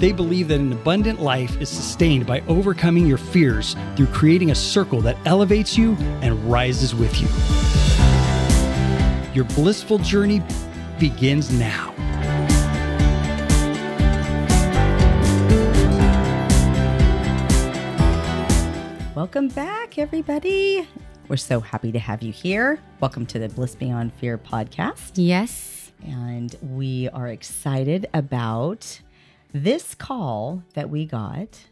They believe that an abundant life is sustained by overcoming your fears through creating a circle that elevates you and rises with you. Your blissful journey begins now. Welcome back, everybody. We're so happy to have you here. Welcome to the Bliss Beyond Fear podcast. Yes. And we are excited about this call that we got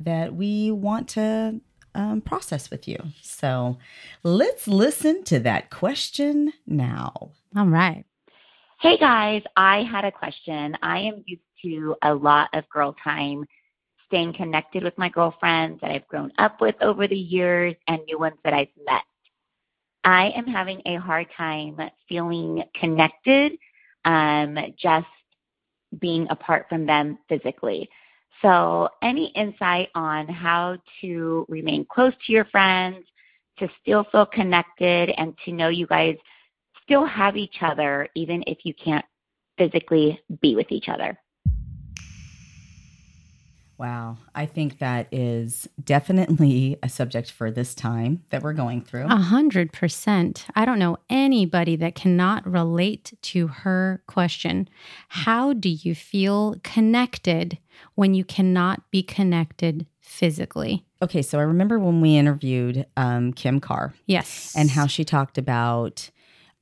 that we want to um, process with you. So let's listen to that question now. All right. Hey guys, I had a question. I am used to a lot of girl time, staying connected with my girlfriends that I've grown up with over the years and new ones that I've met. I am having a hard time feeling connected, um, just being apart from them physically. So, any insight on how to remain close to your friends, to still feel connected, and to know you guys still have each other, even if you can't physically be with each other? Wow. I think that is definitely a subject for this time that we're going through. A hundred percent. I don't know anybody that cannot relate to her question. How do you feel connected when you cannot be connected physically? Okay, so I remember when we interviewed um, Kim Carr. Yes. And how she talked about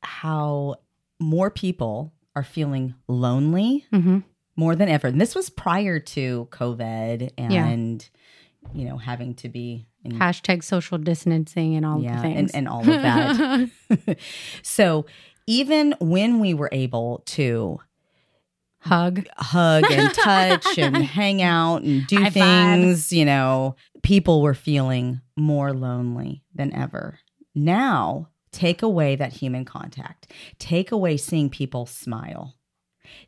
how more people are feeling lonely mm-hmm. More than ever. And this was prior to COVID and, yeah. you know, having to be in, hashtag social distancing and all yeah, the things. And, and all of that. so even when we were able to hug, hug and touch and hang out and do High things, five. you know, people were feeling more lonely than ever. Now, take away that human contact. Take away seeing people smile.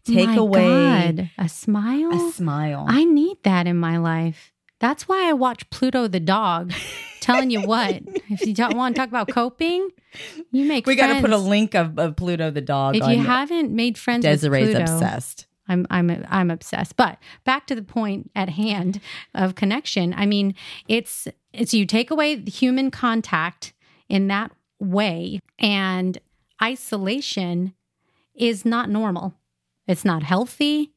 Take my away God, a smile. A smile. I need that in my life. That's why I watch Pluto the dog. Telling you what, if you don't want to talk about coping, you make. We got to put a link of, of Pluto the dog. If you haven't made friends Desiree's with Pluto, obsessed. I'm I'm I'm obsessed. But back to the point at hand of connection. I mean, it's it's you take away the human contact in that way. And isolation is not normal, it's not healthy.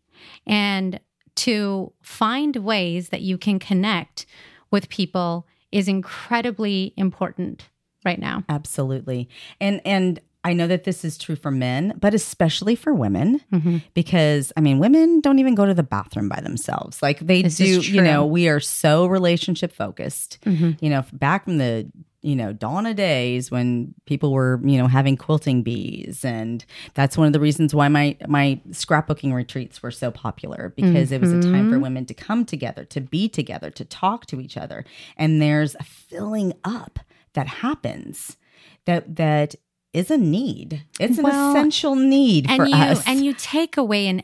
And to find ways that you can connect with people is incredibly important right now. Absolutely. And and I know that this is true for men, but especially for women, mm-hmm. because I mean, women don't even go to the bathroom by themselves. Like they this do, you know, we are so relationship focused. Mm-hmm. You know, back from the you know, dawn of days when people were, you know, having quilting bees. And that's one of the reasons why my my scrapbooking retreats were so popular because mm-hmm. it was a time for mm-hmm. women to come together, to be together, to talk to each other. And there's a filling up that happens that that is a need. It's an well, essential need for you, us. And you take away an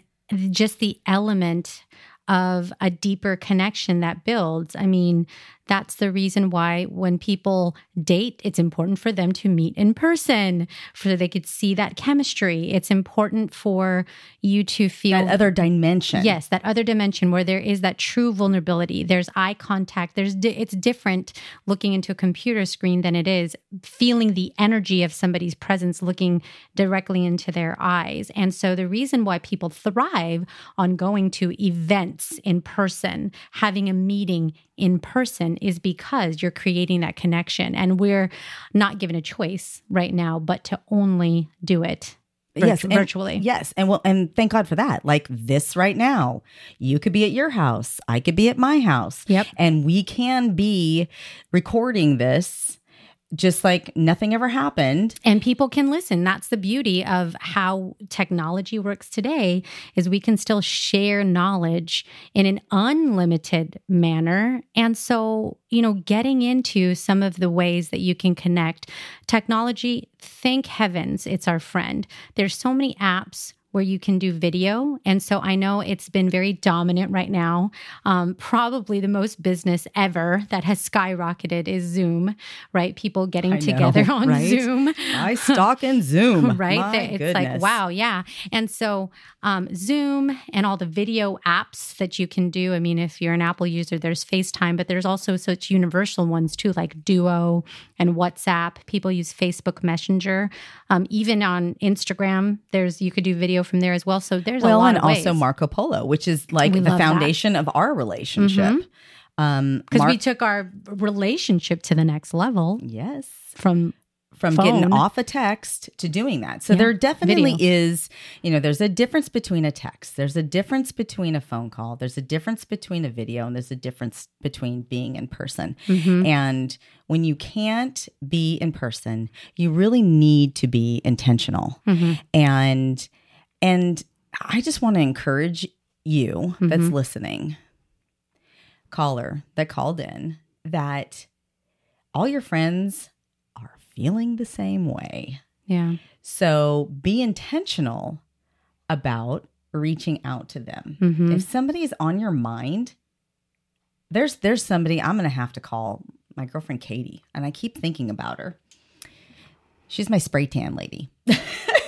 just the element of a deeper connection that builds. I mean, that's the reason why when people date, it's important for them to meet in person so they could see that chemistry. It's important for you to feel that other dimension. Yes, that other dimension where there is that true vulnerability. There's eye contact. There's di- it's different looking into a computer screen than it is feeling the energy of somebody's presence looking directly into their eyes. And so the reason why people thrive on going to events in person, having a meeting in person is because you're creating that connection. And we're not given a choice right now, but to only do it yes, virtually. Yes, and well, and thank God for that. Like this right now, you could be at your house, I could be at my house. Yep, and we can be recording this just like nothing ever happened. And people can listen. That's the beauty of how technology works today is we can still share knowledge in an unlimited manner. And so you know getting into some of the ways that you can connect technology thank heavens it's our friend. There's so many apps where you can do video. And so I know it's been very dominant right now. Um, probably the most business ever that has skyrocketed is Zoom, right? People getting together on right? Zoom. I stock in Zoom. right? My it's goodness. like, wow, yeah. And so um, Zoom and all the video apps that you can do. I mean, if you're an Apple user, there's FaceTime, but there's also such universal ones too, like Duo and WhatsApp. People use Facebook Messenger. Um, even on Instagram, there's you could do video from there as well. So there's well, a lot and of also Marco Polo, which is like the foundation that. of our relationship. Mm-hmm. Um, because Mar- we took our relationship to the next level. Yes, from from Phone. getting off a text to doing that. So yeah. there definitely Video. is, you know, there's a difference between a text. There's a difference between a phone call. There's a difference between a video and there's a difference between being in person. Mm-hmm. And when you can't be in person, you really need to be intentional. Mm-hmm. And and I just want to encourage you mm-hmm. that's listening, caller that called in, that all your friends are feeling the same way. Yeah. So be intentional about reaching out to them. Mm-hmm. If somebody is on your mind, there's there's somebody I'm going to have to call my girlfriend Katie, and I keep thinking about her. She's my spray tan lady.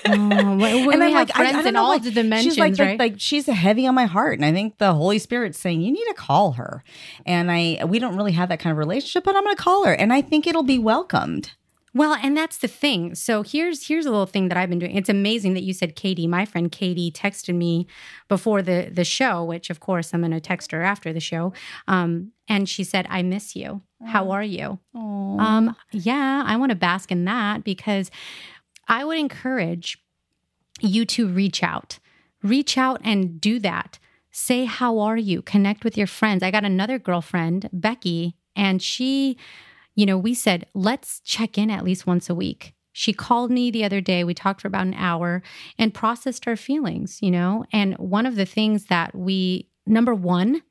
Oh, we, and we like, friends I, I in know, all like, the dimensions, she's like, right? like, like she's heavy on my heart, and I think the Holy Spirit's saying you need to call her. And I, we don't really have that kind of relationship, but I'm going to call her, and I think it'll be welcomed. Well, and that's the thing. So here's here's a little thing that I've been doing. It's amazing that you said Katie. My friend Katie texted me before the the show, which of course I'm going to text her after the show. Um, and she said, "I miss you. How are you?" Aww. Um, yeah, I want to bask in that because I would encourage you to reach out. Reach out and do that. Say, How are you? Connect with your friends. I got another girlfriend, Becky, and she, you know, we said, Let's check in at least once a week. She called me the other day. We talked for about an hour and processed our feelings, you know. And one of the things that we, number one,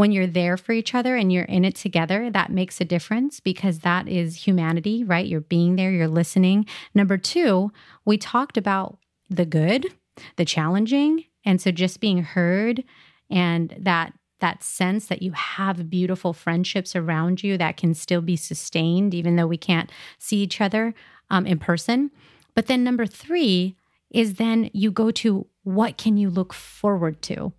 when you're there for each other and you're in it together, that makes a difference because that is humanity, right? You're being there, you're listening. Number two, we talked about the good, the challenging. And so just being heard and that that sense that you have beautiful friendships around you that can still be sustained even though we can't see each other um, in person but then number three is then you go to what can you look forward to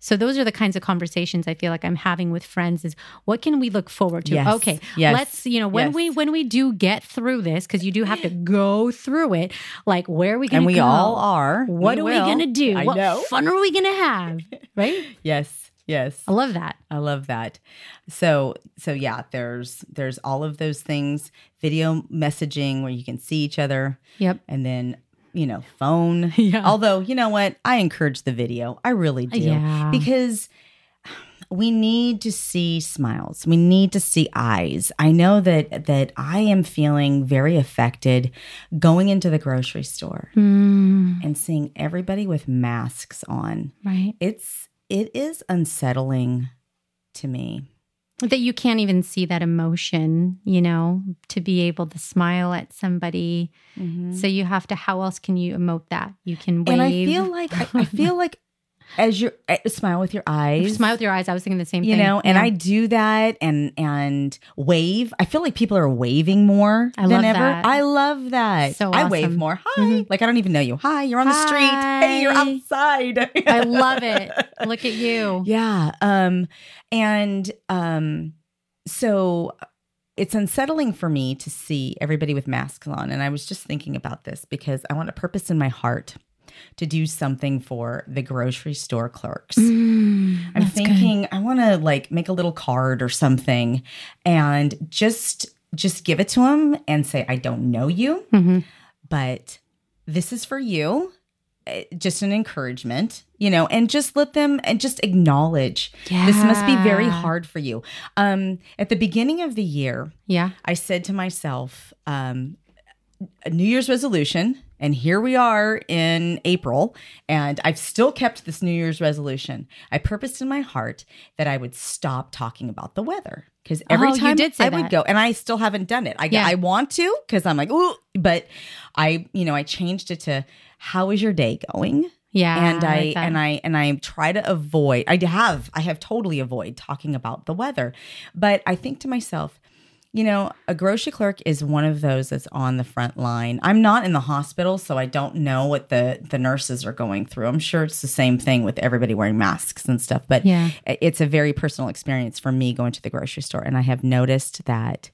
so those are the kinds of conversations I feel like I'm having with friends is what can we look forward to? Yes. Okay, yes. let's, you know, when yes. we when we do get through this cuz you do have to go through it, like where are we going to And we go? all are. What we are will. we going to do? I what know. fun are we going to have? Right? yes. Yes. I love that. I love that. So so yeah, there's there's all of those things, video messaging where you can see each other. Yep. And then you know, phone. Yeah. Although, you know what? I encourage the video. I really do. Yeah. Because we need to see smiles. We need to see eyes. I know that that I am feeling very affected going into the grocery store mm. and seeing everybody with masks on. Right. It's it is unsettling to me. That you can't even see that emotion, you know, to be able to smile at somebody. Mm-hmm. So you have to how else can you emote that? You can wave. And I feel like I, I feel like as you uh, smile with your eyes. Smile with your eyes i was thinking the same you thing. you know and yeah. i do that and and wave. I feel like people are waving more I than ever. that. i love that. So i wave more. Hi. Mm-hmm. like i don't even know you. Hi you're on the street. Hey you're outside. I love it. Look at you. Yeah um and um so it's unsettling for me to see everybody with masks on and i was just thinking about this because i want a purpose in my heart to do something for the grocery store clerks. Mm, I'm thinking good. I want to like make a little card or something and just just give it to them and say I don't know you, mm-hmm. but this is for you uh, just an encouragement, you know, and just let them and just acknowledge yeah. this must be very hard for you. Um, at the beginning of the year, yeah, I said to myself, um, a New Year's resolution, and here we are in April, and I've still kept this New Year's resolution. I purposed in my heart that I would stop talking about the weather because every oh, time I that. would go, and I still haven't done it. I yeah. I want to because I'm like, ooh, but I, you know, I changed it to how is your day going? Yeah. And I, like and I and I try to avoid I have I have totally avoid talking about the weather. But I think to myself, you know, a grocery clerk is one of those that's on the front line. I'm not in the hospital, so I don't know what the the nurses are going through. I'm sure it's the same thing with everybody wearing masks and stuff, but yeah. it's a very personal experience for me going to the grocery store and I have noticed that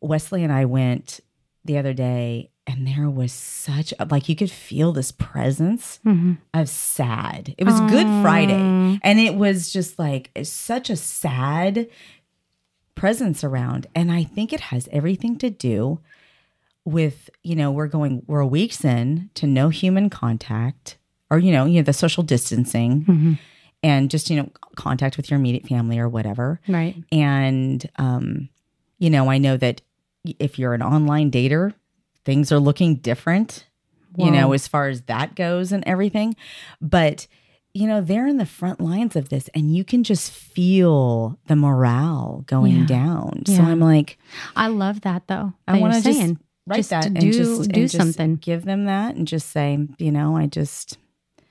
Wesley and I went the other day and there was such a, like you could feel this presence mm-hmm. of sad. It was Aww. Good Friday and it was just like such a sad presence around. And I think it has everything to do with, you know, we're going, we're weeks in to no human contact or, you know, you know, the social distancing mm-hmm. and just, you know, contact with your immediate family or whatever. Right. And, um, you know, I know that if you're an online dater, things are looking different, Whoa. you know, as far as that goes and everything. But, you know, they're in the front lines of this and you can just feel the morale going yeah. down. Yeah. So I'm like, I love that though. That I want to just write just that and do, just, do and something. Just give them that and just say, you know, I just,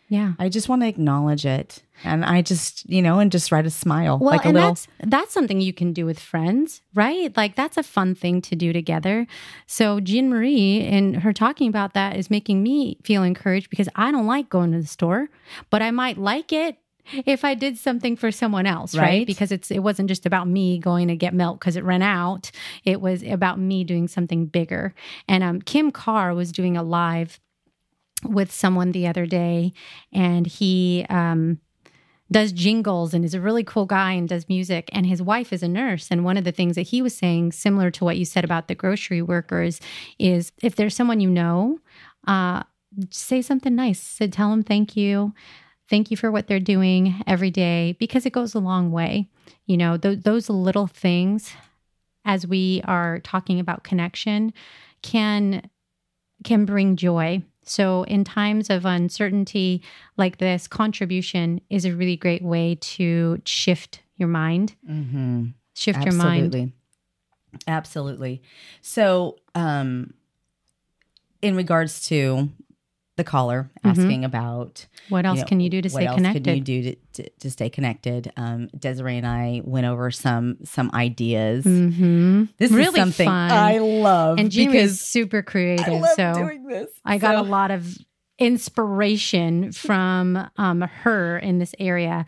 yeah. I just want to acknowledge it. And I just, you know, and just write a smile. Well, like and little... that's that's something you can do with friends, right? Like that's a fun thing to do together. So Jean Marie and her talking about that is making me feel encouraged because I don't like going to the store, but I might like it if I did something for someone else, right? right? Because it's it wasn't just about me going to get milk because it ran out. It was about me doing something bigger. And um, Kim Carr was doing a live with someone the other day, and he um, does jingles and is a really cool guy and does music. And his wife is a nurse. And one of the things that he was saying, similar to what you said about the grocery workers, is if there's someone you know, uh, say something nice. So tell them thank you. Thank you for what they're doing every day because it goes a long way. You know, th- those little things as we are talking about connection can can bring joy so, in times of uncertainty like this, contribution is a really great way to shift your mind. Mm-hmm. Shift Absolutely. your mind. Absolutely. Absolutely. So, um, in regards to the caller mm-hmm. asking mm-hmm. about what else you know, can you do to stay connected? What can you do to, to, to stay connected? Um, Desiree and I went over some some ideas. Mm-hmm. This really is something fun. I love, and Jamie is super creative. I so doing this. I got so. a lot of inspiration from um, her in this area,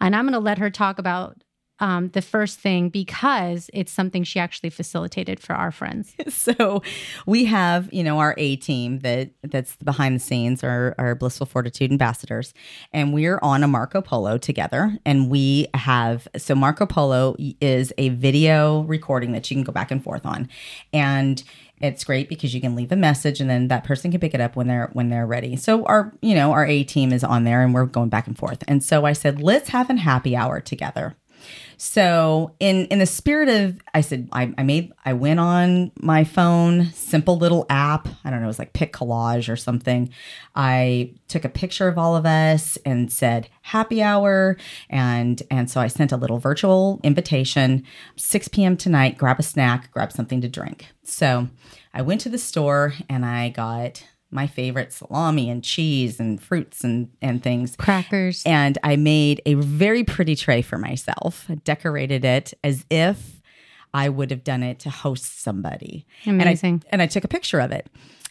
and I'm going to let her talk about um, the first thing because it's something she actually facilitated for our friends. So we have, you know, our A team that that's behind the scenes, our, our Blissful Fortitude ambassadors, and we're on a Marco Polo together. And we have so Marco Polo is a video recording that you can go back and forth on, and it's great because you can leave a message and then that person can pick it up when they're when they're ready so our you know our a team is on there and we're going back and forth and so i said let's have a happy hour together so in in the spirit of I said I, I made I went on my phone, simple little app. I don't know, it was like Pic Collage or something. I took a picture of all of us and said happy hour and and so I sent a little virtual invitation, 6 p.m. tonight, grab a snack, grab something to drink. So I went to the store and I got my favorite salami and cheese and fruits and, and things. Crackers. And I made a very pretty tray for myself, I decorated it as if I would have done it to host somebody. Amazing. And I, and I took a picture of it.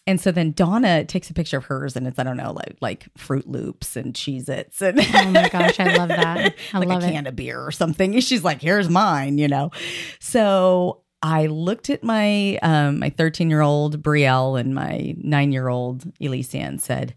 And so then Donna takes a picture of hers and it's, I don't know, like like Froot Loops and Cheez Its and Oh my gosh, I love that. I like love a can of beer or something. She's like, here's mine, you know. So I looked at my um, my 13 year old Brielle and my nine year old Elisa and said,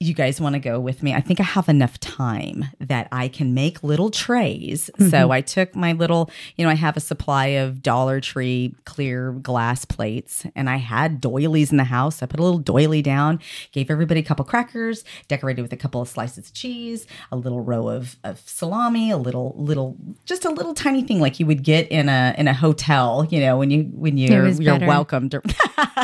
you guys want to go with me? I think I have enough time that I can make little trays. Mm-hmm. So I took my little, you know, I have a supply of Dollar Tree clear glass plates and I had doilies in the house. I put a little doily down, gave everybody a couple crackers, decorated with a couple of slices of cheese, a little row of, of salami, a little, little, just a little tiny thing like you would get in a, in a hotel, you know, when you, when you're, you're welcomed.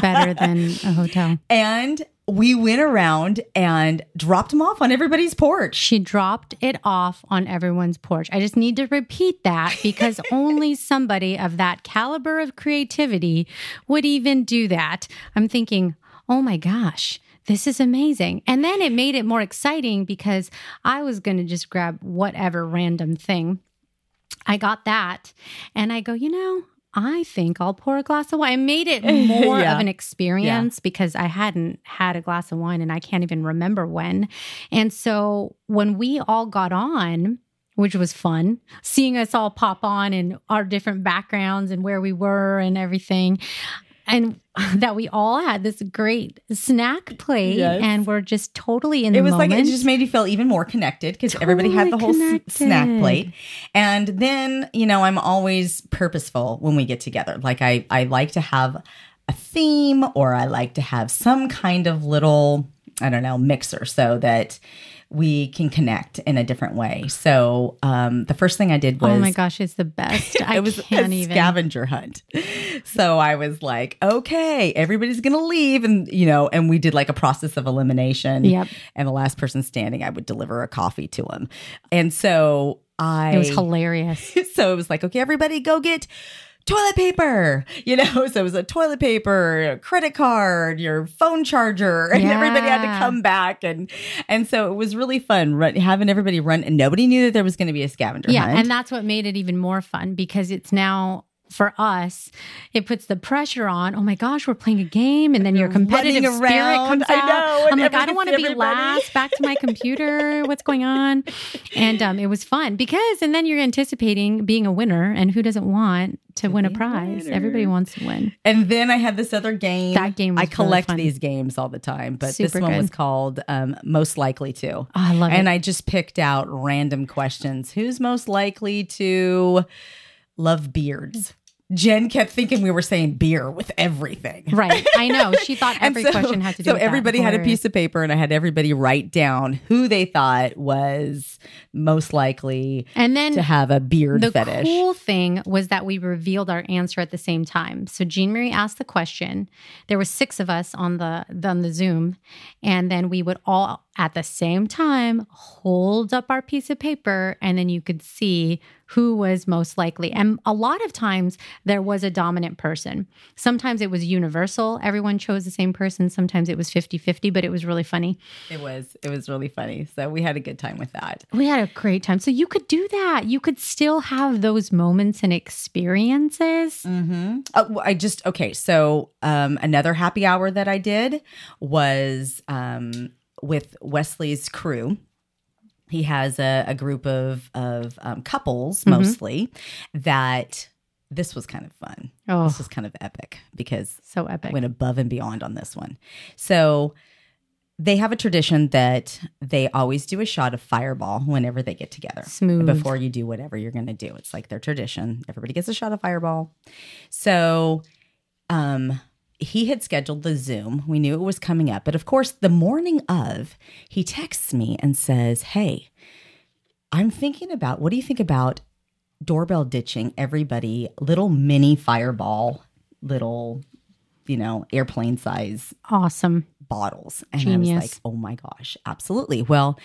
better than a hotel. And we went around and dropped them off on everybody's porch. She dropped it off on everyone's porch. I just need to repeat that because only somebody of that caliber of creativity would even do that. I'm thinking, oh my gosh, this is amazing. And then it made it more exciting because I was going to just grab whatever random thing. I got that and I go, you know, I think I'll pour a glass of wine. I made it more yeah. of an experience yeah. because I hadn't had a glass of wine and I can't even remember when. And so when we all got on, which was fun, seeing us all pop on and our different backgrounds and where we were and everything and that we all had this great snack plate yes. and we're just totally in it was moment. like it just made you feel even more connected because totally everybody had the whole s- snack plate and then you know i'm always purposeful when we get together like i i like to have a theme or i like to have some kind of little i don't know mixer so that we can connect in a different way. So um, the first thing I did was oh my gosh, it's the best. I it was can't a even scavenger hunt. So I was like, okay, everybody's gonna leave, and you know, and we did like a process of elimination. Yep. And the last person standing, I would deliver a coffee to him, and so I it was hilarious. so it was like, okay, everybody, go get toilet paper, you know, so it was a toilet paper, a credit card, your phone charger, and yeah. everybody had to come back. And, and so it was really fun run, having everybody run and nobody knew that there was going to be a scavenger yeah, hunt. And that's what made it even more fun because it's now for us, it puts the pressure on. Oh my gosh, we're playing a game, and then your competitive spirit comes out. I know, I'm like, I don't want to be last. Back to my computer. What's going on? And um, it was fun because, and then you're anticipating being a winner, and who doesn't want to, to win a prize? Everybody wants to win. And then I had this other game. That game. I collect really these games all the time, but Super this one good. was called um, "Most Likely to." Oh, I love and it. And I just picked out random questions. Who's most likely to? love beards. Jen kept thinking we were saying beer with everything. Right. I know. She thought every so, question had to do so everybody had a piece of paper and I had everybody write down who they thought was most likely and then to have a beard the fetish. The cool thing was that we revealed our answer at the same time. So Jean Marie asked the question. There were six of us on the on the Zoom and then we would all at the same time hold up our piece of paper and then you could see who was most likely. And a lot of times there was a dominant person. Sometimes it was universal. Everyone chose the same person. Sometimes it was 50-50, but it was really funny. It was. It was really funny. So we had a good time with that. We had a great time. So you could do that. You could still have those moments and experiences. Mm-hmm. Oh, I just okay. So um, another happy hour that I did was um, with Wesley's crew he has a, a group of of um, couples mm-hmm. mostly that this was kind of fun. Oh, this was kind of epic because so epic went above and beyond on this one. So they have a tradition that they always do a shot of fireball whenever they get together. Smooth. Before you do whatever you're going to do. It's like their tradition. Everybody gets a shot of fireball. So um he had scheduled the Zoom. We knew it was coming up. But of course, the morning of, he texts me and says, Hey, I'm thinking about what do you think about doorbell ditching everybody little mini fireball, little, you know, airplane size. Awesome. Bottles. And Genius. I was like, oh my gosh, absolutely. Well,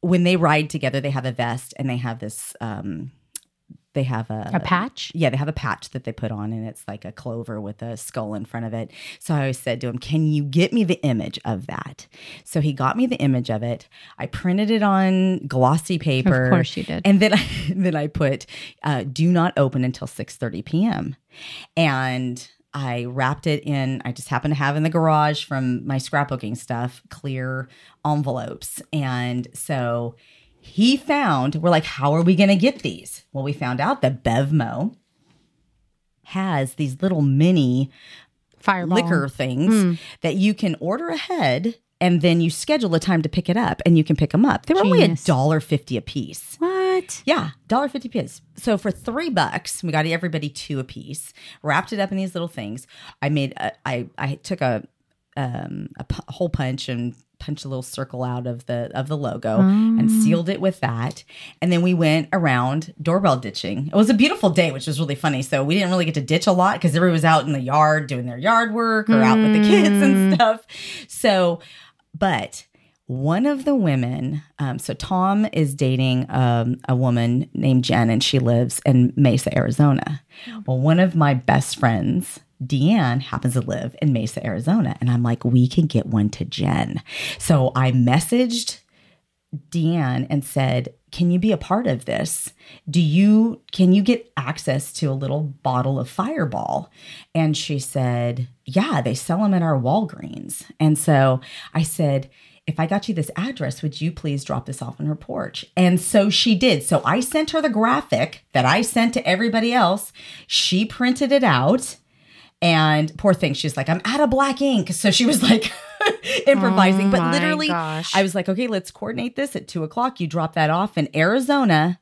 when they ride together, they have a vest and they have this um, they have a, a patch. Yeah, they have a patch that they put on, and it's like a clover with a skull in front of it. So I said to him, "Can you get me the image of that?" So he got me the image of it. I printed it on glossy paper. Of course, you did. And then I, then I put, uh, "Do not open until six thirty p.m." And I wrapped it in, I just happened to have in the garage from my scrapbooking stuff, clear envelopes. And so he found, we're like, how are we going to get these? Well, we found out that Bevmo has these little mini Fireball. liquor things mm. that you can order ahead and then you schedule a time to pick it up and you can pick them up. They were only a dollar fifty a piece. What? Yeah, dollar fifty piece. So for three bucks, we got everybody two a piece. Wrapped it up in these little things. I made. A, I I took a um a p- hole punch and punched a little circle out of the of the logo mm. and sealed it with that. And then we went around doorbell ditching. It was a beautiful day, which was really funny. So we didn't really get to ditch a lot because everybody was out in the yard doing their yard work or mm. out with the kids and stuff. So but one of the women, um, so Tom is dating um, a woman named Jen, and she lives in Mesa, Arizona. Well, one of my best friends, Deanne, happens to live in Mesa, Arizona. And I'm like, we can get one to Jen. So I messaged Deanne and said, can you be a part of this? Do you can you get access to a little bottle of Fireball? And she said, Yeah, they sell them at our Walgreens. And so I said, if I got you this address, would you please drop this off on her porch? And so she did. So I sent her the graphic that I sent to everybody else. She printed it out. And poor thing, she's like, I'm out of black ink. So she was like, improvising. Oh but literally, gosh. I was like, okay, let's coordinate this at two o'clock. You drop that off in Arizona,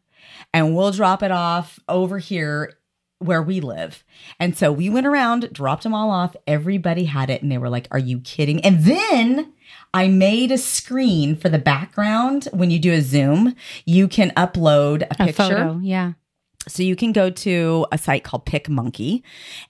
and we'll drop it off over here where we live. And so we went around, dropped them all off. Everybody had it, and they were like, Are you kidding? And then I made a screen for the background. When you do a Zoom, you can upload a, a picture. Photo, yeah. So you can go to a site called PicMonkey,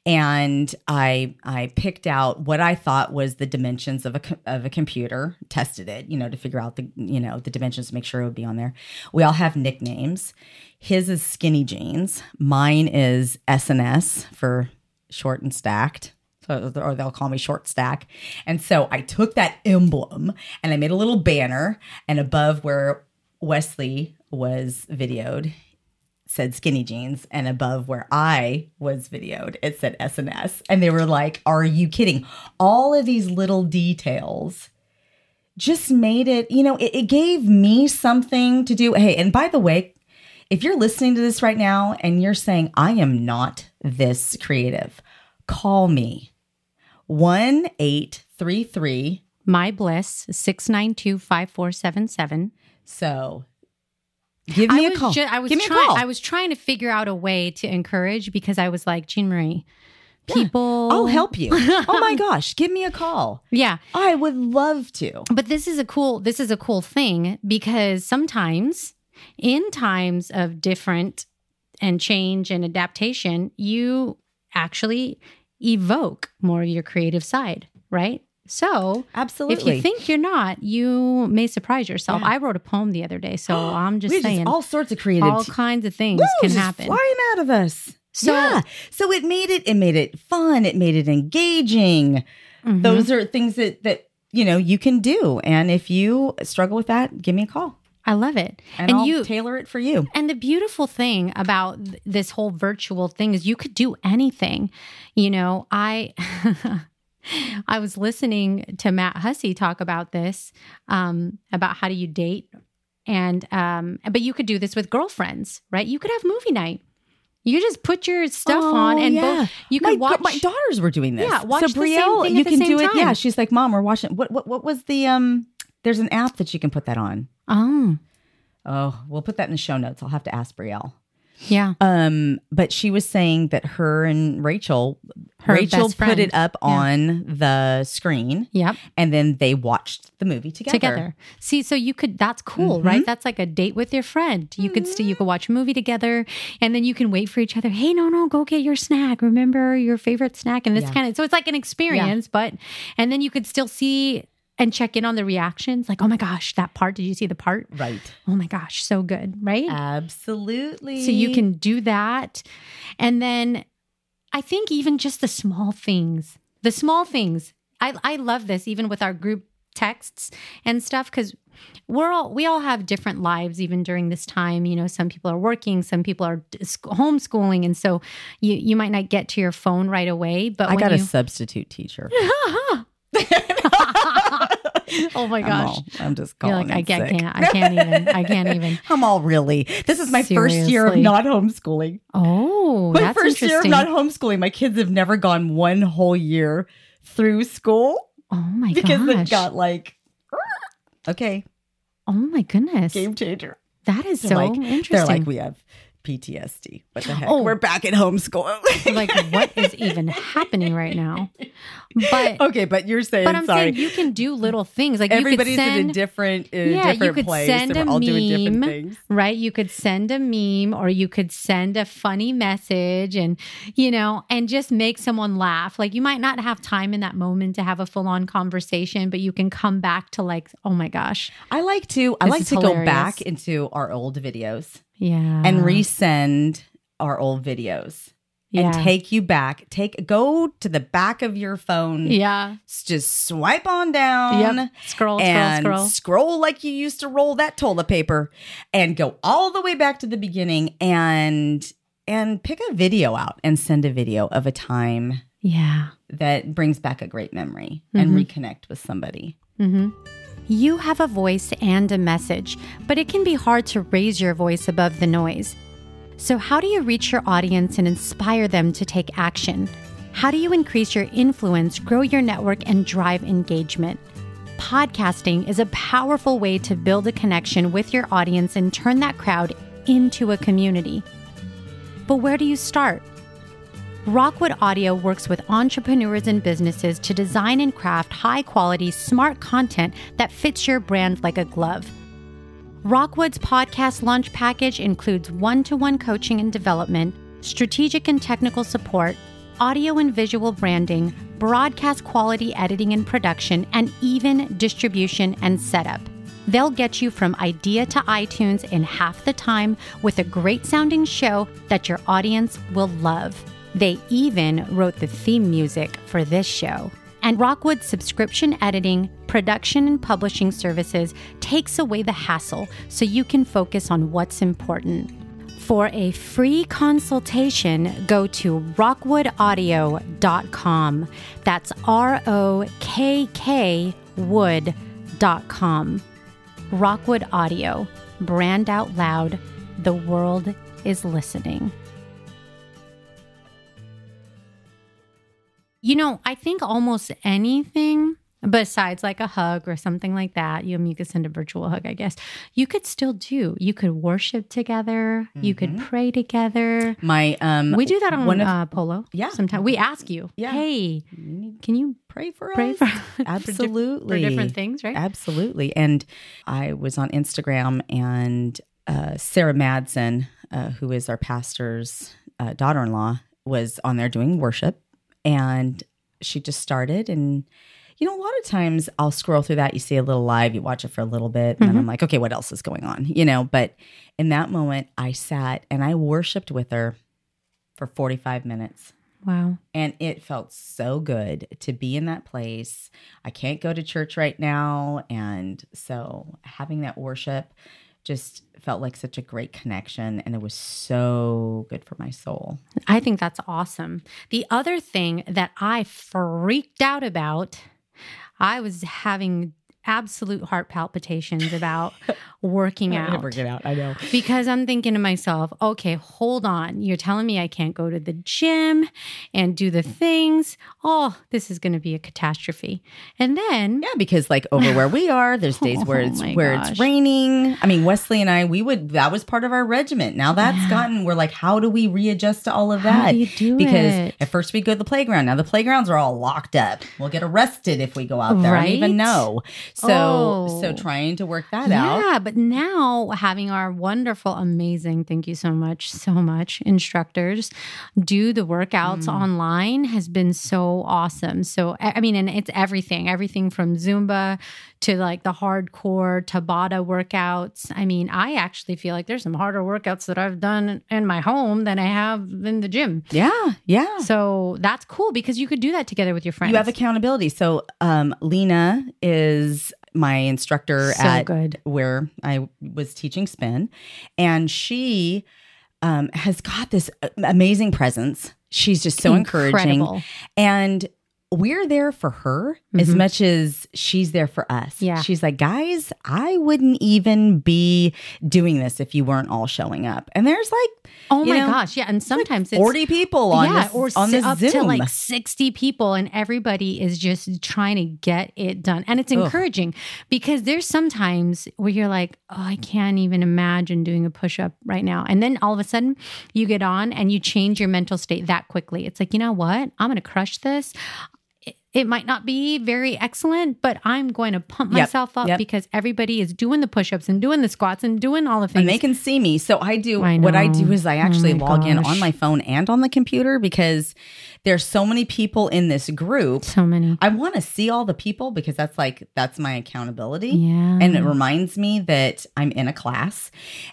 and I I picked out what I thought was the dimensions of a of a computer, tested it, you know, to figure out the you know the dimensions to make sure it would be on there. We all have nicknames. His is Skinny Jeans. Mine is SNS for short and stacked. So, or they'll call me short stack. And so I took that emblem and I made a little banner, and above where Wesley was videoed, said skinny jeans and above where I was videoed, it said SNS. And they were like, Are you kidding? All of these little details just made it, you know, it, it, gave me something to do. Hey, and by the way, if you're listening to this right now and you're saying, I am not this creative, call me 1 833 My Bliss 692 5477. So Give me I a call. Ju- I was Give me trying. I was trying to figure out a way to encourage because I was like, Jean Marie, people. Yeah, I'll help you. oh my gosh, give me a call. Yeah, I would love to. But this is a cool. This is a cool thing because sometimes, in times of different and change and adaptation, you actually evoke more of your creative side, right? So, absolutely, if you think you're not, you may surprise yourself. Yeah. I wrote a poem the other day, so I'm just saying, just all sorts of creative, all kinds of things Woo, can happen, flying out of us. So, yeah, so it made it, it made it fun, it made it engaging. Mm-hmm. Those are things that that you know you can do, and if you struggle with that, give me a call. I love it. And, and you tailor it for you. And the beautiful thing about th- this whole virtual thing is you could do anything. You know, I I was listening to Matt Hussey talk about this, um, about how do you date, and um, but you could do this with girlfriends, right? You could have movie night. You just put your stuff oh, on, and yeah. both, you can my, watch. My daughters were doing this. Yeah, watch so Brielle, you can do time. it. Yeah, she's like, "Mom, we're watching." What, what what was the um? There's an app that you can put that on. Oh, oh, we'll put that in the show notes. I'll have to ask Brielle. Yeah. Um, but she was saying that her and Rachel, her Rachel put it up yeah. on the screen. Yep. And then they watched the movie together. Together. See, so you could that's cool, mm-hmm. right? That's like a date with your friend. You mm-hmm. could still you could watch a movie together and then you can wait for each other. Hey, no, no, go get your snack. Remember your favorite snack and this yeah. kind of so it's like an experience, yeah. but and then you could still see and check in on the reactions like oh my gosh that part did you see the part? Right. Oh my gosh so good right? Absolutely. So you can do that. And then i think even just the small things the small things. I i love this even with our group texts and stuff because we're all we all have different lives even during this time. You know some people are working some people are homeschooling and so you you might not get to your phone right away but i got you, a substitute teacher oh my gosh! I'm, all, I'm just calling. Like, I can't, can't. I can't even. I can't even. I'm all really. This is my Seriously. first year of not homeschooling. Oh, my first year of not homeschooling. My kids have never gone one whole year through school. Oh my because gosh! they got like Okay. Oh my goodness. Game changer. That is so like, interesting. They're like, we have PTSD. What the heck? Oh, we're back at homeschool. like, what is even happening right now? But okay, but you're saying, but I'm sorry. saying you can do little things. Like everybody's send, in a different, in yeah, a different you could place. send a meme, right? You could send a meme, or you could send a funny message, and you know, and just make someone laugh. Like you might not have time in that moment to have a full on conversation, but you can come back to like, oh my gosh, I like to, I like to hilarious. go back into our old videos yeah. And resend our old videos. Yeah. And take you back. Take go to the back of your phone. Yeah. Just swipe on down. Yep. Scroll, and scroll, scroll. Scroll like you used to roll that toilet paper and go all the way back to the beginning and and pick a video out and send a video of a time yeah that brings back a great memory mm-hmm. and reconnect with somebody. Mm-hmm. You have a voice and a message, but it can be hard to raise your voice above the noise. So, how do you reach your audience and inspire them to take action? How do you increase your influence, grow your network, and drive engagement? Podcasting is a powerful way to build a connection with your audience and turn that crowd into a community. But where do you start? Rokkwood Audio works with entrepreneurs and businesses to design and craft high quality, smart content that fits your brand like a glove. Rokkwood's podcast launch package includes one to one coaching and development, strategic and technical support, audio and visual branding, broadcast quality editing and production, and even distribution and setup. They'll get you from idea to iTunes in half the time with a great sounding show that your audience will love. They even wrote the theme music for this show. And Rokkwood's subscription editing, production, and publishing services takes away the hassle so you can focus on what's important. For a free consultation, go to rokkwoodaudio.com. That's R O K K wood.com. Rokkwood Audio, brand out loud. The world is listening. You know, I think almost anything besides like a hug or something like that, you, you could send a virtual hug, I guess, you could still do. You could worship together. Mm-hmm. You could mm-hmm. pray together. My, um, we do that on one of, uh, Polo. Yeah. Sometimes we ask you, yeah. hey, can you pray for pray us? For, Absolutely. for, different things, right? Absolutely. And I was on Instagram and uh, Sarah Madsen, uh, who is our pastor's uh, daughter in law, was on there doing worship and she just started. And you know a lot of times i'll scroll through that you see a little live you watch it for a little bit and mm-hmm. then i'm like okay what else is going on? You know but in that moment i sat and i worshiped with her for 45 minutes. Wow. And it felt so good to be in that place. I can't go to church right now. And so having that worship just felt like such a great connection and it was so good for my soul. I think that's awesome. The other thing that I freaked out about, I was having absolute heart palpitations about working out. Work it out. I know. Because I'm thinking to myself, okay, hold on. You're telling me I can't go to the gym and do the things. Oh, this is going to be a catastrophe. And then Yeah, because like over where we are, there's days where oh it's oh where gosh. it's raining. I mean, Wesley and I, we would that was part of our regiment. Now that's yeah. gotten we're like, how do we readjust to all of that? How do you do because it? at first we go to the playground. Now the playgrounds are all locked up. We'll get arrested if we go out there. Right? I don't even know. So oh. so trying to work that yeah, out. Yeah, but now having our wonderful, amazing, thank you so much, so much instructors do the workouts mm. online has been so awesome. So I mean, and it's everything, everything from Zumba to like the hardcore Tabata workouts. I mean, I actually feel like there's some harder workouts that I've done in my home than I have in the gym. Yeah, yeah. So that's cool because you could do that together with your friends. You have accountability. So um, Lena is my instructor so at good. where I was teaching spin, and she um, has got this amazing presence. She's just so Incredible. encouraging, and we're there for her mm-hmm. as much as she's there for us. Yeah. She's like, guys, I wouldn't even be doing this if you weren't all showing up. And there's like, oh my know, gosh, yeah. And sometimes like 40 people on yeah, this, or on this up Zoom. to like 60 people, and everybody is just trying to get it done. And it's encouraging Ugh. because there's sometimes where you're like, oh, I can't even imagine doing a push up right now. And then all of a sudden you get on and you change your mental state that quickly. It's like, you know what? I'm going to crush this. It might not be very excellent, but I'm going to pump yep. myself up yep. because everybody is doing the push ups and doing the squats and doing all the things. And they can see me. So I do I what I do is I oh actually oh log gosh. in on my phone and on the computer because there's so many people in this group. So many. I want to see all the people because that's like that's my accountability. Yeah. And it reminds me that I'm in a class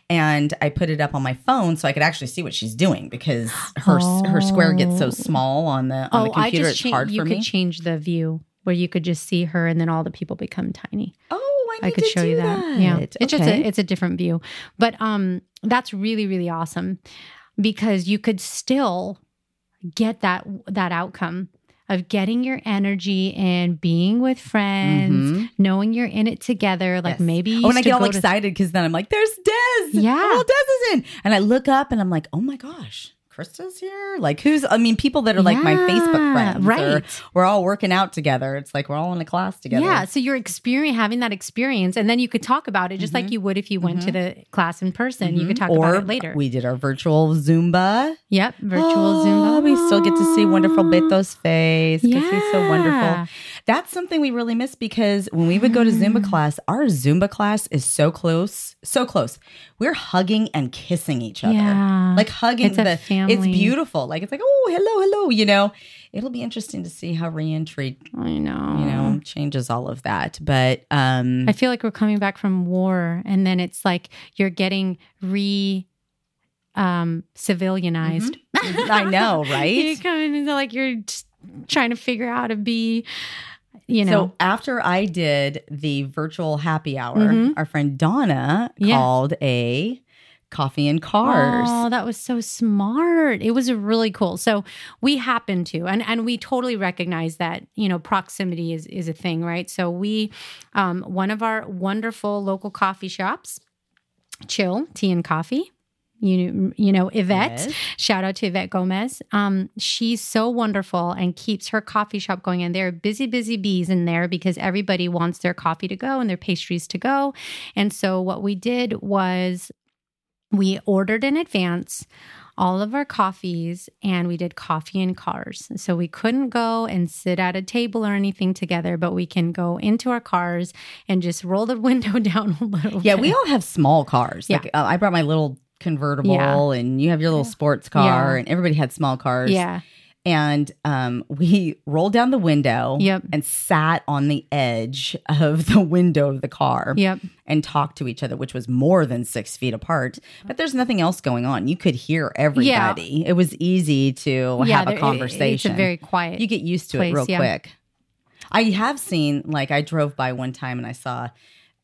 and I put it up on my phone so I could actually see what she's doing because her oh. her square gets so oh. small on the on oh, the computer. it's cha- hard for me. You could change the view where you could just see her and then all the people become tiny. Oh, I, I could show you that. that. Yeah. It's okay. just a, it's a different view. But um that's really really awesome because you could still get that that outcome of getting your energy and being with friends, mm-hmm. knowing you're in it together. Like yes. maybe oh, and I get all excited because then I'm like, "There's Des, yeah, oh, Des is in," and I look up and I'm like, "Oh my gosh." Krista's here? Like who's I mean, people that are like yeah, my Facebook friends. Right. we're all working out together. It's like we're all in a class together. Yeah. So you're experience having that experience and then you could talk about it just mm-hmm. like you would if you went mm-hmm. to the class in person. Mm-hmm. You could talk or about it later. We did our virtual Zumba. Yep. Virtual oh, Zumba. We still get to see wonderful Beto's face because yeah. he's so wonderful. That's something we really miss because when we would go to Zumba mm. class, our Zumba class is so close, so close. We're hugging and kissing each other. Yeah. Like hugging it's the family. It's beautiful. Like it's like, oh, hello, hello, you know. It'll be interesting to see how reentry I know. You know, changes all of that. But um I feel like we're coming back from war and then it's like you're getting re um civilianized. Mm-hmm. I know, right? you come in and like you're trying to figure out how to be you know. So after I did the virtual happy hour, mm-hmm. our friend Donna yeah. called a coffee and cars. Oh, that was so smart. It was really cool. So we happened to, and and we totally recognize that you know proximity is is a thing, right? So we, um, one of our wonderful local coffee shops, Chill Tea and Coffee you you know Yvette. Yes. Shout out to Yvette Gomez. Um, she's so wonderful and keeps her coffee shop going. And there are busy, busy bees in there because everybody wants their coffee to go and their pastries to go. And so what we did was we ordered in advance all of our coffees and we did coffee in cars. So we couldn't go and sit at a table or anything together, but we can go into our cars and just roll the window down a little yeah, bit. we all have small cars. Yeah. Like, uh, I brought my little convertible yeah. and you have your little sports car yeah. and everybody had small cars. Yeah. And um, we rolled down the window yep. and sat on the edge of the window of the car yep. and talked to each other, which was more than six feet apart. But there's nothing else going on. You could hear everybody. Yeah. It was easy to have a conversation. It's a very quiet. You get used to place, it real quick. I have seen, like, I drove by one time and I saw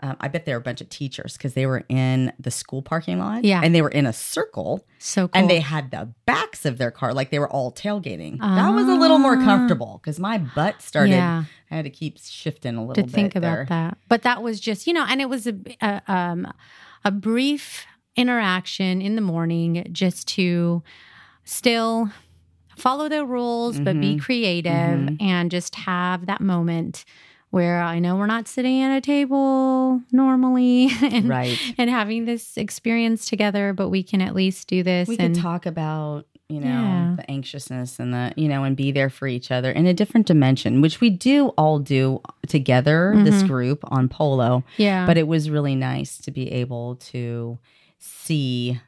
um, I bet there were a bunch of teachers because they were in the school parking lot. Yeah. And they were in a circle. So cool. And they had the backs of their car, like they were all tailgating. That was a little more ah. comfortable because my butt started, yeah. I had to keep shifting a little to bit. To think about there. that. But that was just, you know, and it was a, a, um, a brief interaction in the morning just to still follow the rules, mm-hmm. but be mm-hmm. creative mm-hmm. and just have that moment where I know we're not sitting at a table normally and, right. and having this experience together, but we can at least do this. We and, can talk about, you know, yeah. the anxiousness and the, you know, and be there for each other in a different dimension, which we do all do together, mm-hmm. this group on Polo. Yeah. But it was really nice to be able to see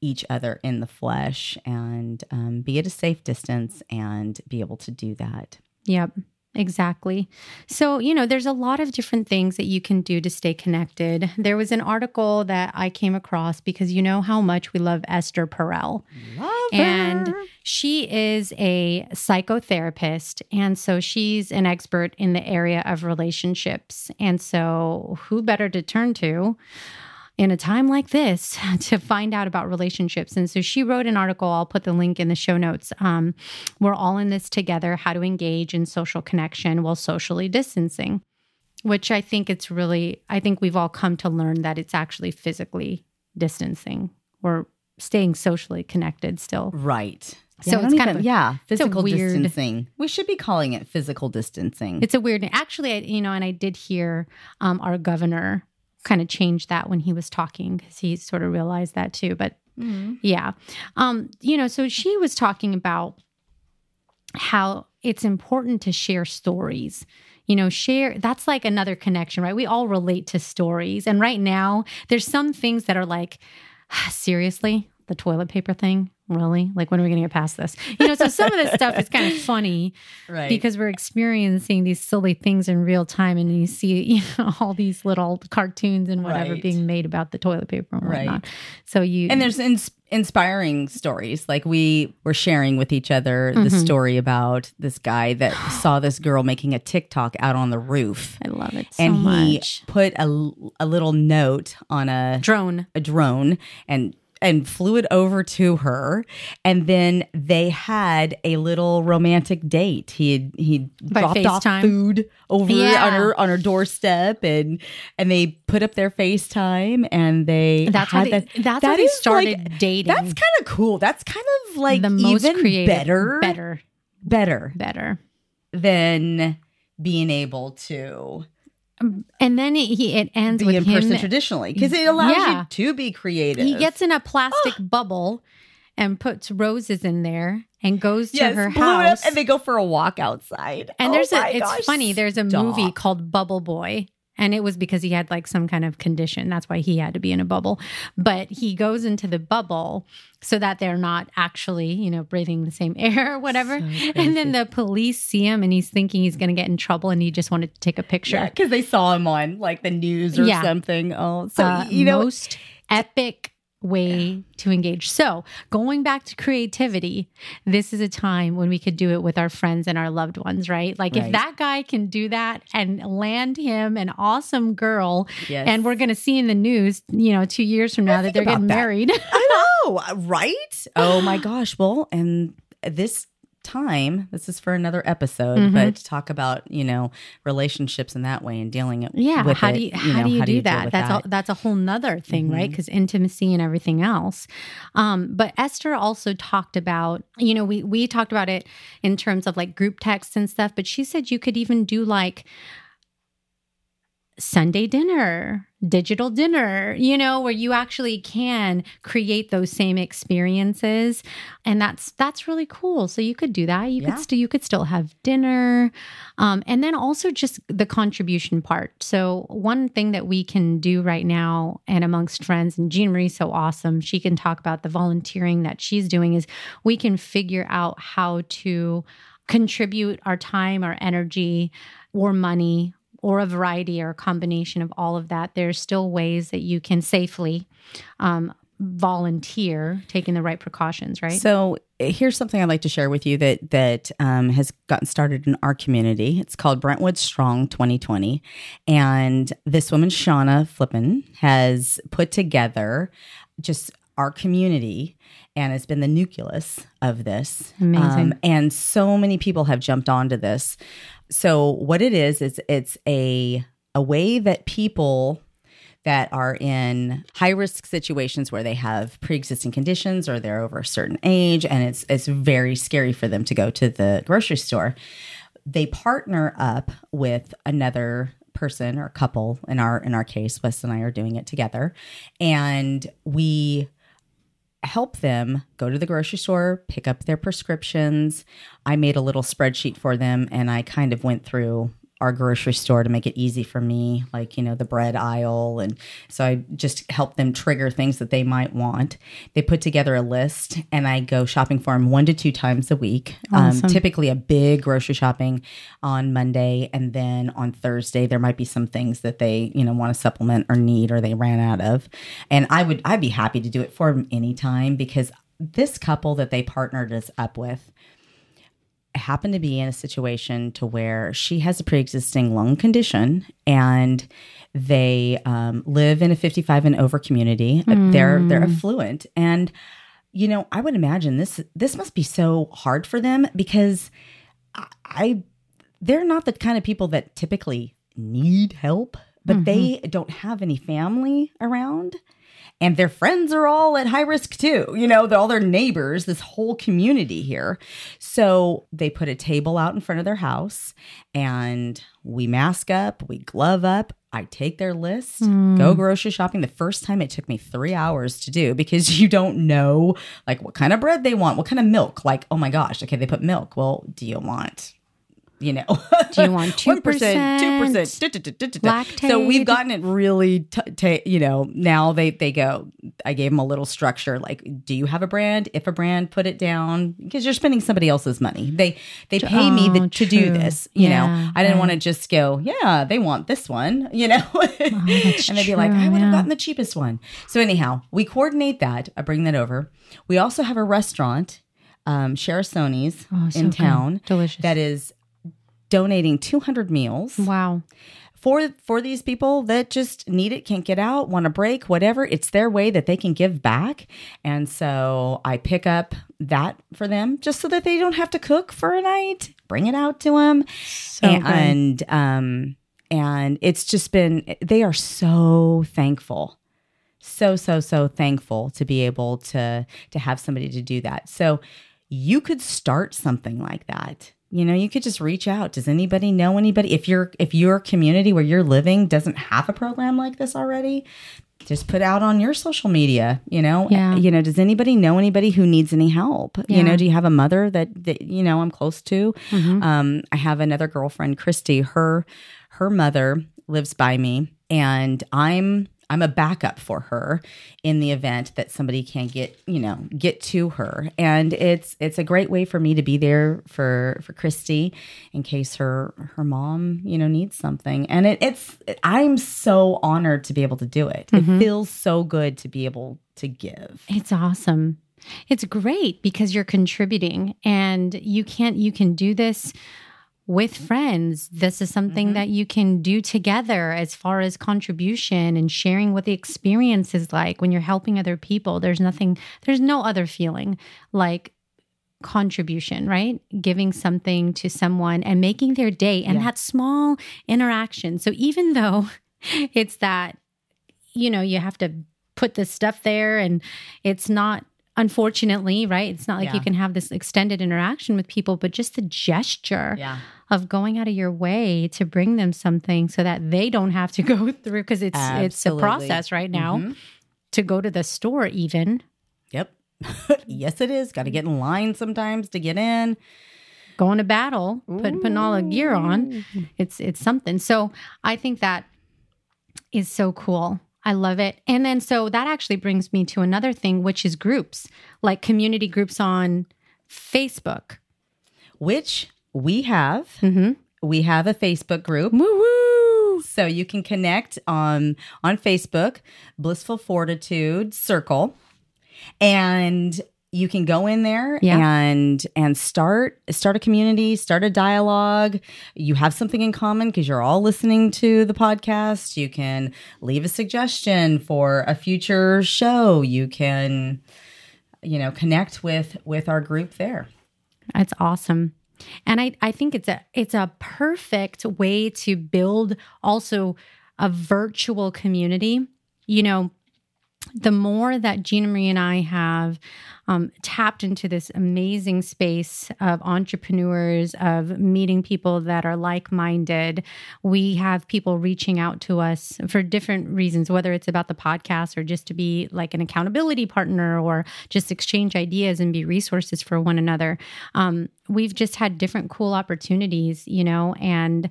each other in the flesh and um, be at a safe distance and be able to do that. Yep. Exactly. So, you know, there's a lot of different things that you can do to stay connected. There was an article that I came across because you know how much we love Esther Perel. Love and her. she is a psychotherapist. And so she's an expert in the area of relationships. And so, who better to turn to? In a time like this to find out about relationships. And so she wrote an article. I'll put the link in the show notes. Um, we're all in this together how to engage in social connection while socially distancing, which I think it's really, I think we've all come to learn that it's actually physically distancing. We're staying socially connected still. Right. So yeah, it's kind even, of yeah, physical weird, distancing. We should be calling it physical distancing. It's a weird. Actually, I, you know, and I did hear um, our governor kind of changed that when he was talking because he sort of realized that too. But mm-hmm. yeah, um, you know, so she was talking about how it's important to share stories you know share that's like another connection right we all relate to stories and right now there's some things that are like seriously the toilet paper thing really like when are we going to get past this you know so some of this stuff is kind of funny right because we're experiencing these silly things in real time and you see you know all these little cartoons and whatever right. being made about the toilet paper and whatnot right. so you and there's ins- inspiring stories like we were sharing with each other mm-hmm. the story about this guy that saw this girl making a tiktok out on the roof i love it so and he much. put a, a little note on a drone a drone and and flew it over to her. And then they had a little romantic date. He had he dropped FaceTime. off food over yeah. on her on her doorstep and and they put up their FaceTime and they that's how they, that, that's that how they started like, dating. that's kind of cool. That's kind of like the most even creative better. better. Better. Better. Than being able to and then it, he it ends with in him person traditionally because it allows Yeah. you to be creative. he gets in a plastic bubble and puts roses in there and goes to yes, her house and they go for a walk outside. And Oh there's a it's gosh, funny, there's a stop. movie called Bubble Boy. And it was because he had like some kind of condition. That's why he had to be in a bubble. But he goes into the bubble so that they're not actually, you know, breathing the same air or whatever. and then the police see him and he's thinking he's going to get in trouble and he just wanted to take a picture. Yeah, because they saw him on like the news or Yeah. something. Oh, so Uh, you know, most epic way to engage. So, going back to creativity, this is a time when we could do it with our friends and our loved ones, right? Like if that guy can do that and land him an awesome girl Yes. and we're going to see in the news, you know, 2 years from now that they're getting that. married. I know, right? Oh my gosh. Well, and this time, this is for another episode, Mhm. but to talk about, you know, relationships in that way and dealing it yeah, how it, do you, how know, do you do deal that? That's that? A, that's a whole nother thing, right? Mhm. Because intimacy and everything else. Um, but Esther also talked about, you know, we we talked about it in terms of like group texts and stuff. But she said you could even do like Sunday dinner, digital dinner, you know, where you actually can create those same experiences. And that's that's really cool. So you could do that. You Yeah. could still you could still have dinner. Um, and then also just the contribution part. So one thing that we can do right now and amongst friends, and Gina Marie's so awesome, she can talk about the volunteering that she's doing is we can figure out how to contribute our time, our energy, or money or a variety or a combination of all of that. There's still ways that you can safely um, volunteer, taking the right precautions, right? So here's something I'd like to share with you that that um, has gotten started in our community. It's called Brentwood Strong 2020, and this woman Shauna Flippin has put together just our community and it's been the nucleus of this. Um, Amazing. and so many people have jumped onto this. So what it is is it's a a way that people that are in high risk situations where they have pre-existing conditions or they're over a certain age and it's it's very scary for them to go to the grocery store they partner up with another person or couple in our in our case Wes and I are doing it together and we help them go to the grocery store, pick up their prescriptions. I made a little spreadsheet for them and I kind of went through our grocery store to make it easy for me, like, you know, the bread aisle. And so I just help them trigger things that they might want. They put together a list and I go shopping for them one to two times a week. Awesome. Um, typically a big grocery shopping on Monday. And then on Thursday, there might be some things that they, you know, want to supplement or need or they ran out of. And I would, I'd be happy to do it for them anytime because this couple that they partnered us up with happen to be in a situation to where she has a pre-existing lung condition and they um, live in a 55 and over community. Mm. They're they're affluent, and you know I would imagine this this must be so hard for them because I, I they're not the kind of people that typically need help, but mm-hmm. they don't have any family around and their friends are all at high risk too. You know, they're all their neighbors, this whole community here. So they put a table out in front of their house and we mask up, we glove up. I take their list, mm. go grocery shopping. The first time it took me three hours to do because you don't know like what kind of bread they want, what kind of milk. Like, oh my gosh, okay, they put milk. Well, do you want you know. Do you want 2%, 2%, 2%? So we've gotten it really, t- t- you know, now they, they go, I gave them a little structure like, do you have a brand? If a brand, put it down because you're spending somebody else's money. They, they pay oh, me the, to do this, you yeah, know. I didn't right. want to just go, yeah, they want this one, you know. oh, and they'd be like, I would have yeah. gotten the cheapest one. So anyhow, we coordinate that. I bring that over. We also have a restaurant um, Soni's oh, so in town. Delicious. That is donating 200 meals. Wow. For for these people that just need it, can't get out, want a break, whatever, it's their way that they can give back. And so I pick up that for them just so that they don't have to cook for a night. Bring it out to them. So and good. um and it's just been they are so thankful so so so thankful to be able to to have somebody to do that so you could start something like that you know you could just reach out does anybody know anybody if your if your community where you're living doesn't have a program like this already just put out on your social media you know yeah. you know does anybody know anybody who needs any help yeah. you know do you have a mother that, that you know i'm close to mm-hmm. um, i have another girlfriend christy her her mother lives by me and i'm I'm a backup for her in the event that somebody can't get, you know, get to her. And it's it's a great way for me to be there for for Christy in case her her mom, you know, needs something. And it, it's I'm so honored to be able to do it. Mm-hmm. It feels so good to be able to give. It's awesome. It's great because you're contributing and you can't you can do this with friends. This is something mm-hmm. that you can do together as far as contribution and sharing what the experience is like when you're helping other people. There's nothing, there's no other feeling like contribution, right? Giving something to someone and making their day and yeah. that small interaction. So even though it's that, you know, you have to put the stuff there and it's not unfortunately, right? It's not like yeah. you can have this extended interaction with people, but just the gesture yeah. of going out of your way to bring them something so that they don't have to go through because it's Absolutely. it's a process right now mm-hmm. to go to the store even. Yep. yes, it is. Got to get in line sometimes to get in. Going to battle, put, putting all the gear on. It's it's something. So I think that is so cool. I love it. And then so that actually brings me to another thing, which is groups, like community groups on Facebook, which we have. Mm-hmm. We have a Facebook group. Woo woo! So you can connect on on Facebook, Blissful Fortitude Circle, and you can go in there yeah. and and start start a community start a dialogue. You have something in common because you're all listening to the podcast. You can leave a suggestion for a future show. You can you know connect with with our group there. That's awesome. And i i think it's a it's a perfect way to build also a virtual community. You know the more that Gina Marie and I have um, tapped into this amazing space of entrepreneurs, of meeting people that are like minded, we have people reaching out to us for different reasons, whether it's about the podcast or just to be like an accountability partner or just exchange ideas and be resources for one another. Um, we've just had different cool opportunities, you know, and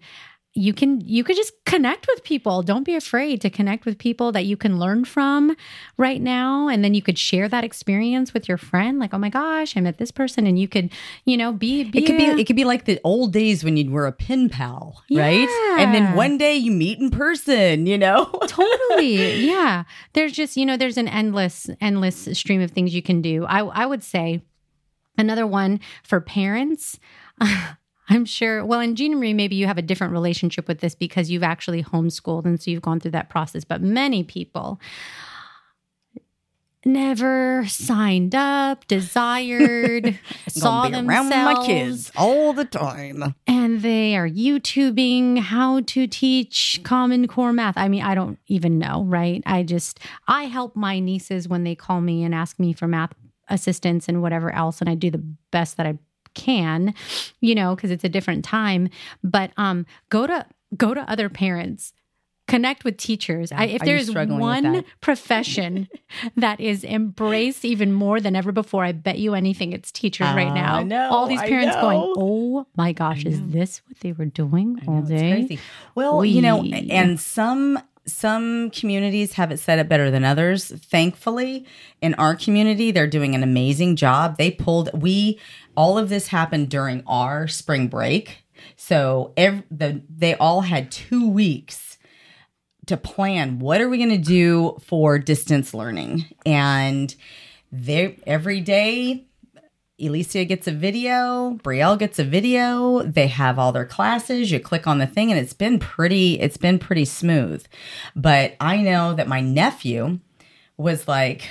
you can you could just connect with people. Don't be afraid to connect with people that you can learn from right now. And then you could share that experience with your friend. Like oh my gosh i met this person. And you could you know be, be it could a, be it could be like the old days when you were a pen pal right? Yeah. and then one day you meet in person you know? Totally. Yeah. There's just you know there's an endless endless stream of things you can do. I i would say Another one for parents. I'm sure, well, in Gina Marie, maybe you have a different relationship with this because you've actually homeschooled and so you've gone through that process. But many people never signed up, desired, saw themselves around my kids all the time, and they are YouTubing how to teach Common Core math. I mean, I don't even know, right? I just I help my nieces when they call me and ask me for math assistance and whatever else, and I do the best that I can, you know, because it's a different time. But um, go to go to other parents connect with teachers. I, if there's one profession that is embraced even more than ever before, I bet you anything it's teachers uh, right now. Know, all these parents going, "Oh my gosh, is this what they were doing all day?" Well, we, you know, and some some communities have it set up better than others. Thankfully, in our community, they're doing an amazing job. They pulled we all of this happened during our spring break. So every, the, they all had two weeks to plan what are we going to do for distance learning and they every day Alicia gets a video, Brielle gets a video. They have all their classes. You click on the thing and it's been pretty it's been pretty smooth. But I know that my nephew was like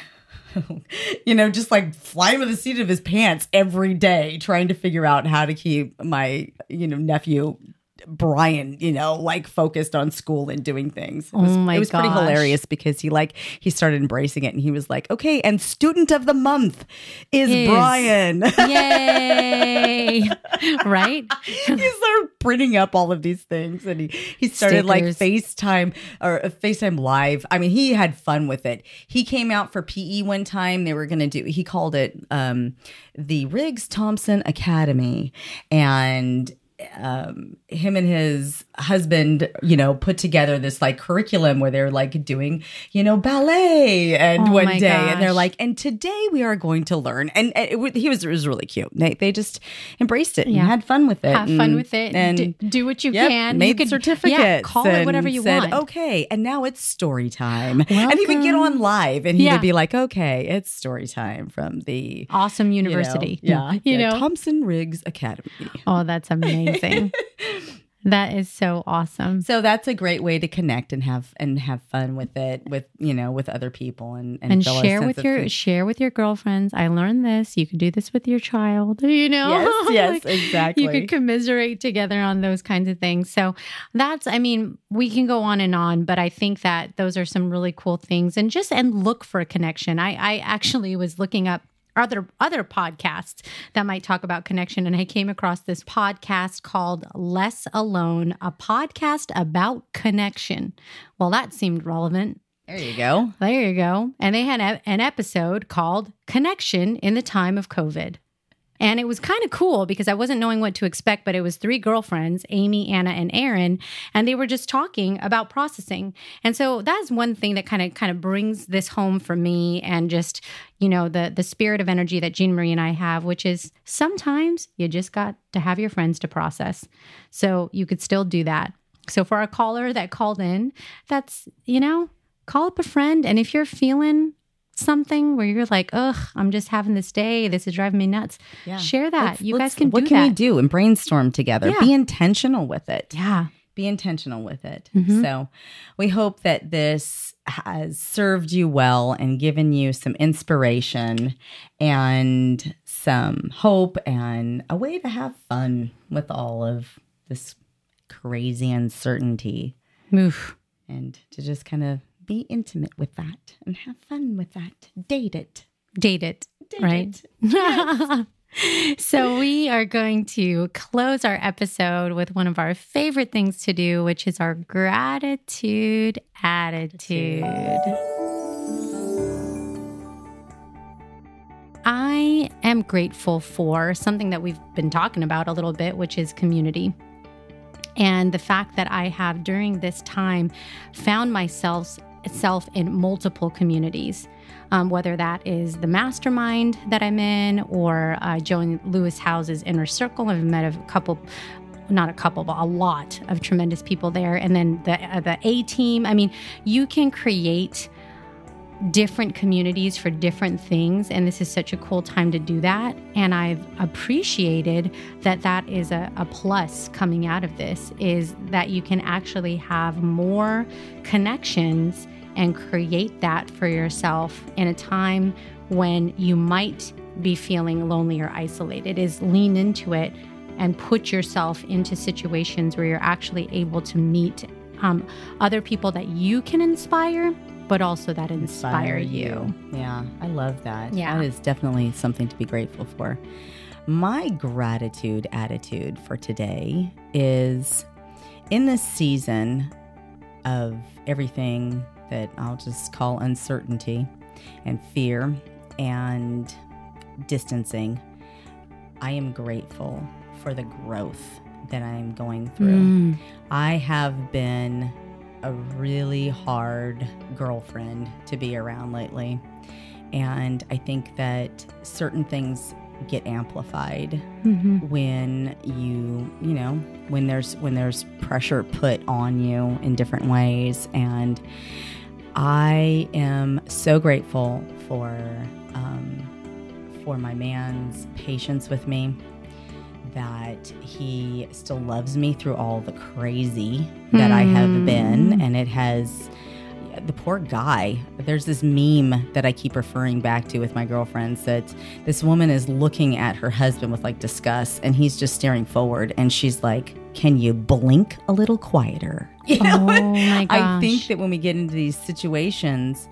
you know, just like flying with the seat of his pants every day, trying to figure out how to keep my, you know, nephew Brian, you know, like focused on school and doing things. It was, oh my It was gosh. pretty hilarious because he like he started embracing it and he was like, okay, and student of the month is, is. Brian. Yay! right? he started printing up all of these things and he he started Stickers. like FaceTime or uh, FaceTime live. I mean, he had fun with it. He came out for PE one time. They were gonna do he called it um the Riggs Thompson Academy. And um, him and his husband, you know, put together this like curriculum where they're like doing, you know, ballet and oh one day, gosh. and they're like, and today we are going to learn. And, and it, he was it was really cute. They they just embraced it yeah. and had fun with it. Have and, fun with it and D- do what you yep, can. Made you certificates. Yeah, call it whatever you said, want. Okay, and now it's story time. Welcome. And he would get on live and he yeah. would be like, okay, it's story time from the awesome university. You know, yeah, you know Thompson Riggs Academy. Oh, that's amazing. That is so awesome. So that's a great way to connect and have and have fun with it with you know with other people and and, and share with your share with your girlfriends. I learned this. You could do this with your child. You know, yes, yes, like, exactly. You could commiserate together on those kinds of things. So that's. I mean, we can go on and on, but I think that those are some really cool things. And just and look for a connection. I I actually was looking up other other podcasts that might talk about connection and I came across this podcast called Less Alone, a podcast about connection. Well, that seemed relevant. There you go. There you go. And they had a, an episode called Connection in the Time of COVID. And it was kind of cool because I wasn't knowing what to expect, but it was three girlfriends, Amy, Anna, and Erin, and they were just talking about processing. And so that's one thing that kind of kind of brings this home for me and just, you know, the the spirit of energy that Gina Marie and I have, which is sometimes you just got to have your friends to process. So you could still do that. So for a caller that called in, that's, you know, call up a friend and if you're feeling something where you're like, ugh, I'm just having this day. This is driving me nuts. Yeah. Share that. Let's, you let's, guys can What can that. we do and brainstorm together? Yeah. Be intentional with it. Yeah. Be intentional with it. Mm-hmm. So we hope that this has served you well and given you some inspiration and some hope and a way to have fun with all of this crazy uncertainty. Move. And to just kind of be intimate with that and have fun with that. Date it. Date it. Date right? It. Yes. so, we are going to close our episode with one of our favorite things to do, which is our gratitude attitude. I am grateful for something that we've been talking about a little bit, which is community. And the fact that I have during this time found myself itself in multiple communities, um, whether that is the mastermind that I'm in or uh, Joan Lewis Howes's inner circle. I've met a couple not a couple, but a lot of tremendous people there. And then the uh, the A team. I mean, you can create different communities for different things. And this is such a cool time to do that. And I've appreciated that that is a, a plus coming out of this is that you can actually have more connections and create that for yourself in a time when you might be feeling lonely or isolated is lean into it and put yourself into situations where you're actually able to meet um, other people that you can inspire but also that inspire, inspire you. you. Yeah, I love that. Yeah. That is definitely something to be grateful for. My gratitude attitude for today is in this season of everything that I'll just call uncertainty and fear and distancing, I am grateful for the growth that I'm going through. Mm. I have been a really hard girlfriend to be around lately. And I think that certain things get amplified mm-hmm. when you you know when there's when there's pressure put on you in different ways and i am so grateful for um, for my man's patience with me that he still loves me through all the crazy that mm. I have hmm. been. And it has, the poor guy. There's this meme that I keep referring back to with my girlfriends that this woman is looking at her husband with like disgust and he's just staring forward. And she's like, Can you blink a little quieter? You know? Oh my gosh. I think that when we get into these situations,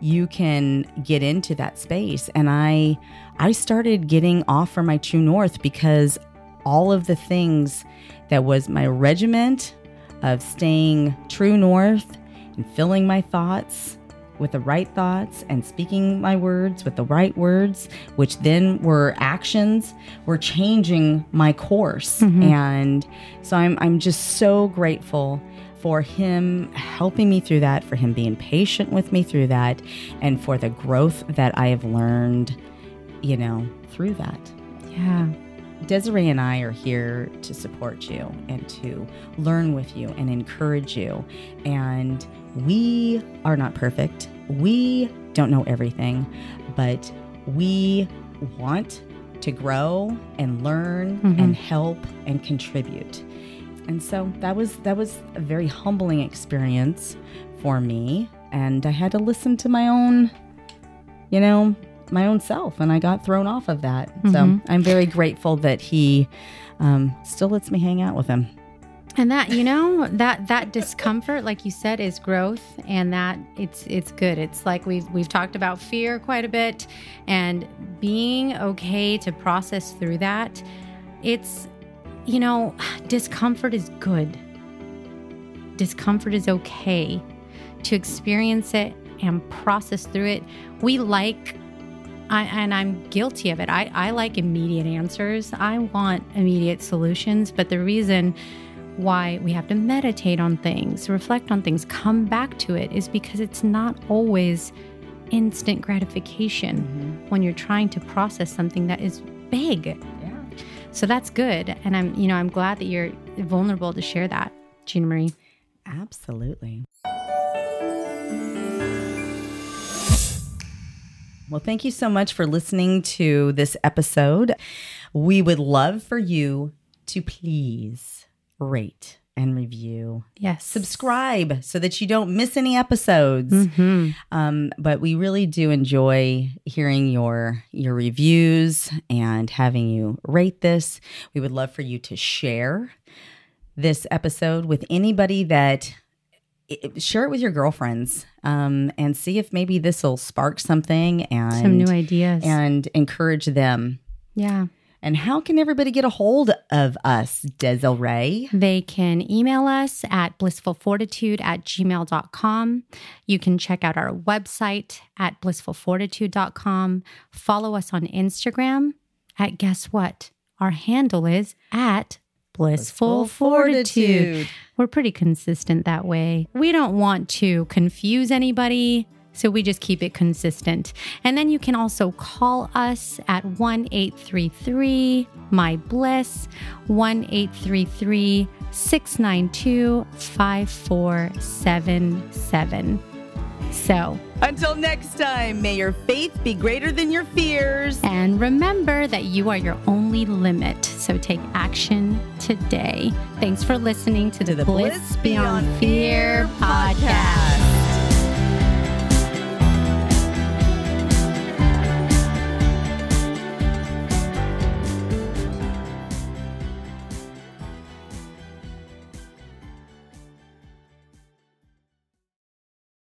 you can get into that space and i i started getting off from my true north because all of the things that was my regiment of staying true north and filling my thoughts with the right thoughts and speaking my words with the right words, which then were actions, were changing my course. Mm-hmm. And so I'm, I'm just so grateful for him helping me through that, for him being patient with me through that, and for the growth that I have learned, you know, through that. Yeah. Desiree and I are here to support you and to learn with you and encourage you. And we are not perfect. We don't know everything, but we want to grow and learn mm-hmm. and help and contribute. And so that was that was a very humbling experience for me and I had to listen to my own you know my own self, and I got thrown off of that. Mm-hmm. So I'm very grateful that he um, still lets me hang out with him. And that you know that that discomfort, like you said, is growth, and that it's it's good. It's like we've we've talked about fear quite a bit, and being okay to process through that. It's you know discomfort is good. Discomfort is okay to experience it and process through it. We like I, and I'm guilty of it. I, I like immediate answers. I want immediate solutions. But the reason why we have to meditate on things, reflect on things, come back to it is because it's not always instant gratification mm-hmm. when you're trying to process something that is big. Yeah. So that's good. And I'm, you know, I'm glad that you're vulnerable to share that, Gina Marie. Absolutely. Well, thank you so much for listening to this episode. We would love for you to please rate and review. Yes. Subscribe so that you don't miss any episodes. Mm-hmm. Um, but we really do enjoy hearing your your reviews and having you rate this. We would love for you to share this episode with anybody that share it with your girlfriends um, and see if maybe this will spark something and some new ideas and encourage them. Yeah. And how can everybody get a hold of us, Desiree? They can email us at blissfulfortitude at gmail.com. You can check out our website at blissfulfortitude.com. Follow us on Instagram at guess what? Our handle is at blissful, fortitude. We're pretty consistent that way. We don't want to confuse anybody. So we just keep it consistent. And then you can also call us at 1 833 My Bliss, 1 833 692 5477. So Until next time, may your faith be greater than your fears. And remember that you are your only limit. So take action today. Thanks for listening to, to the Bliss, Bliss Beyond, Beyond Fear podcast.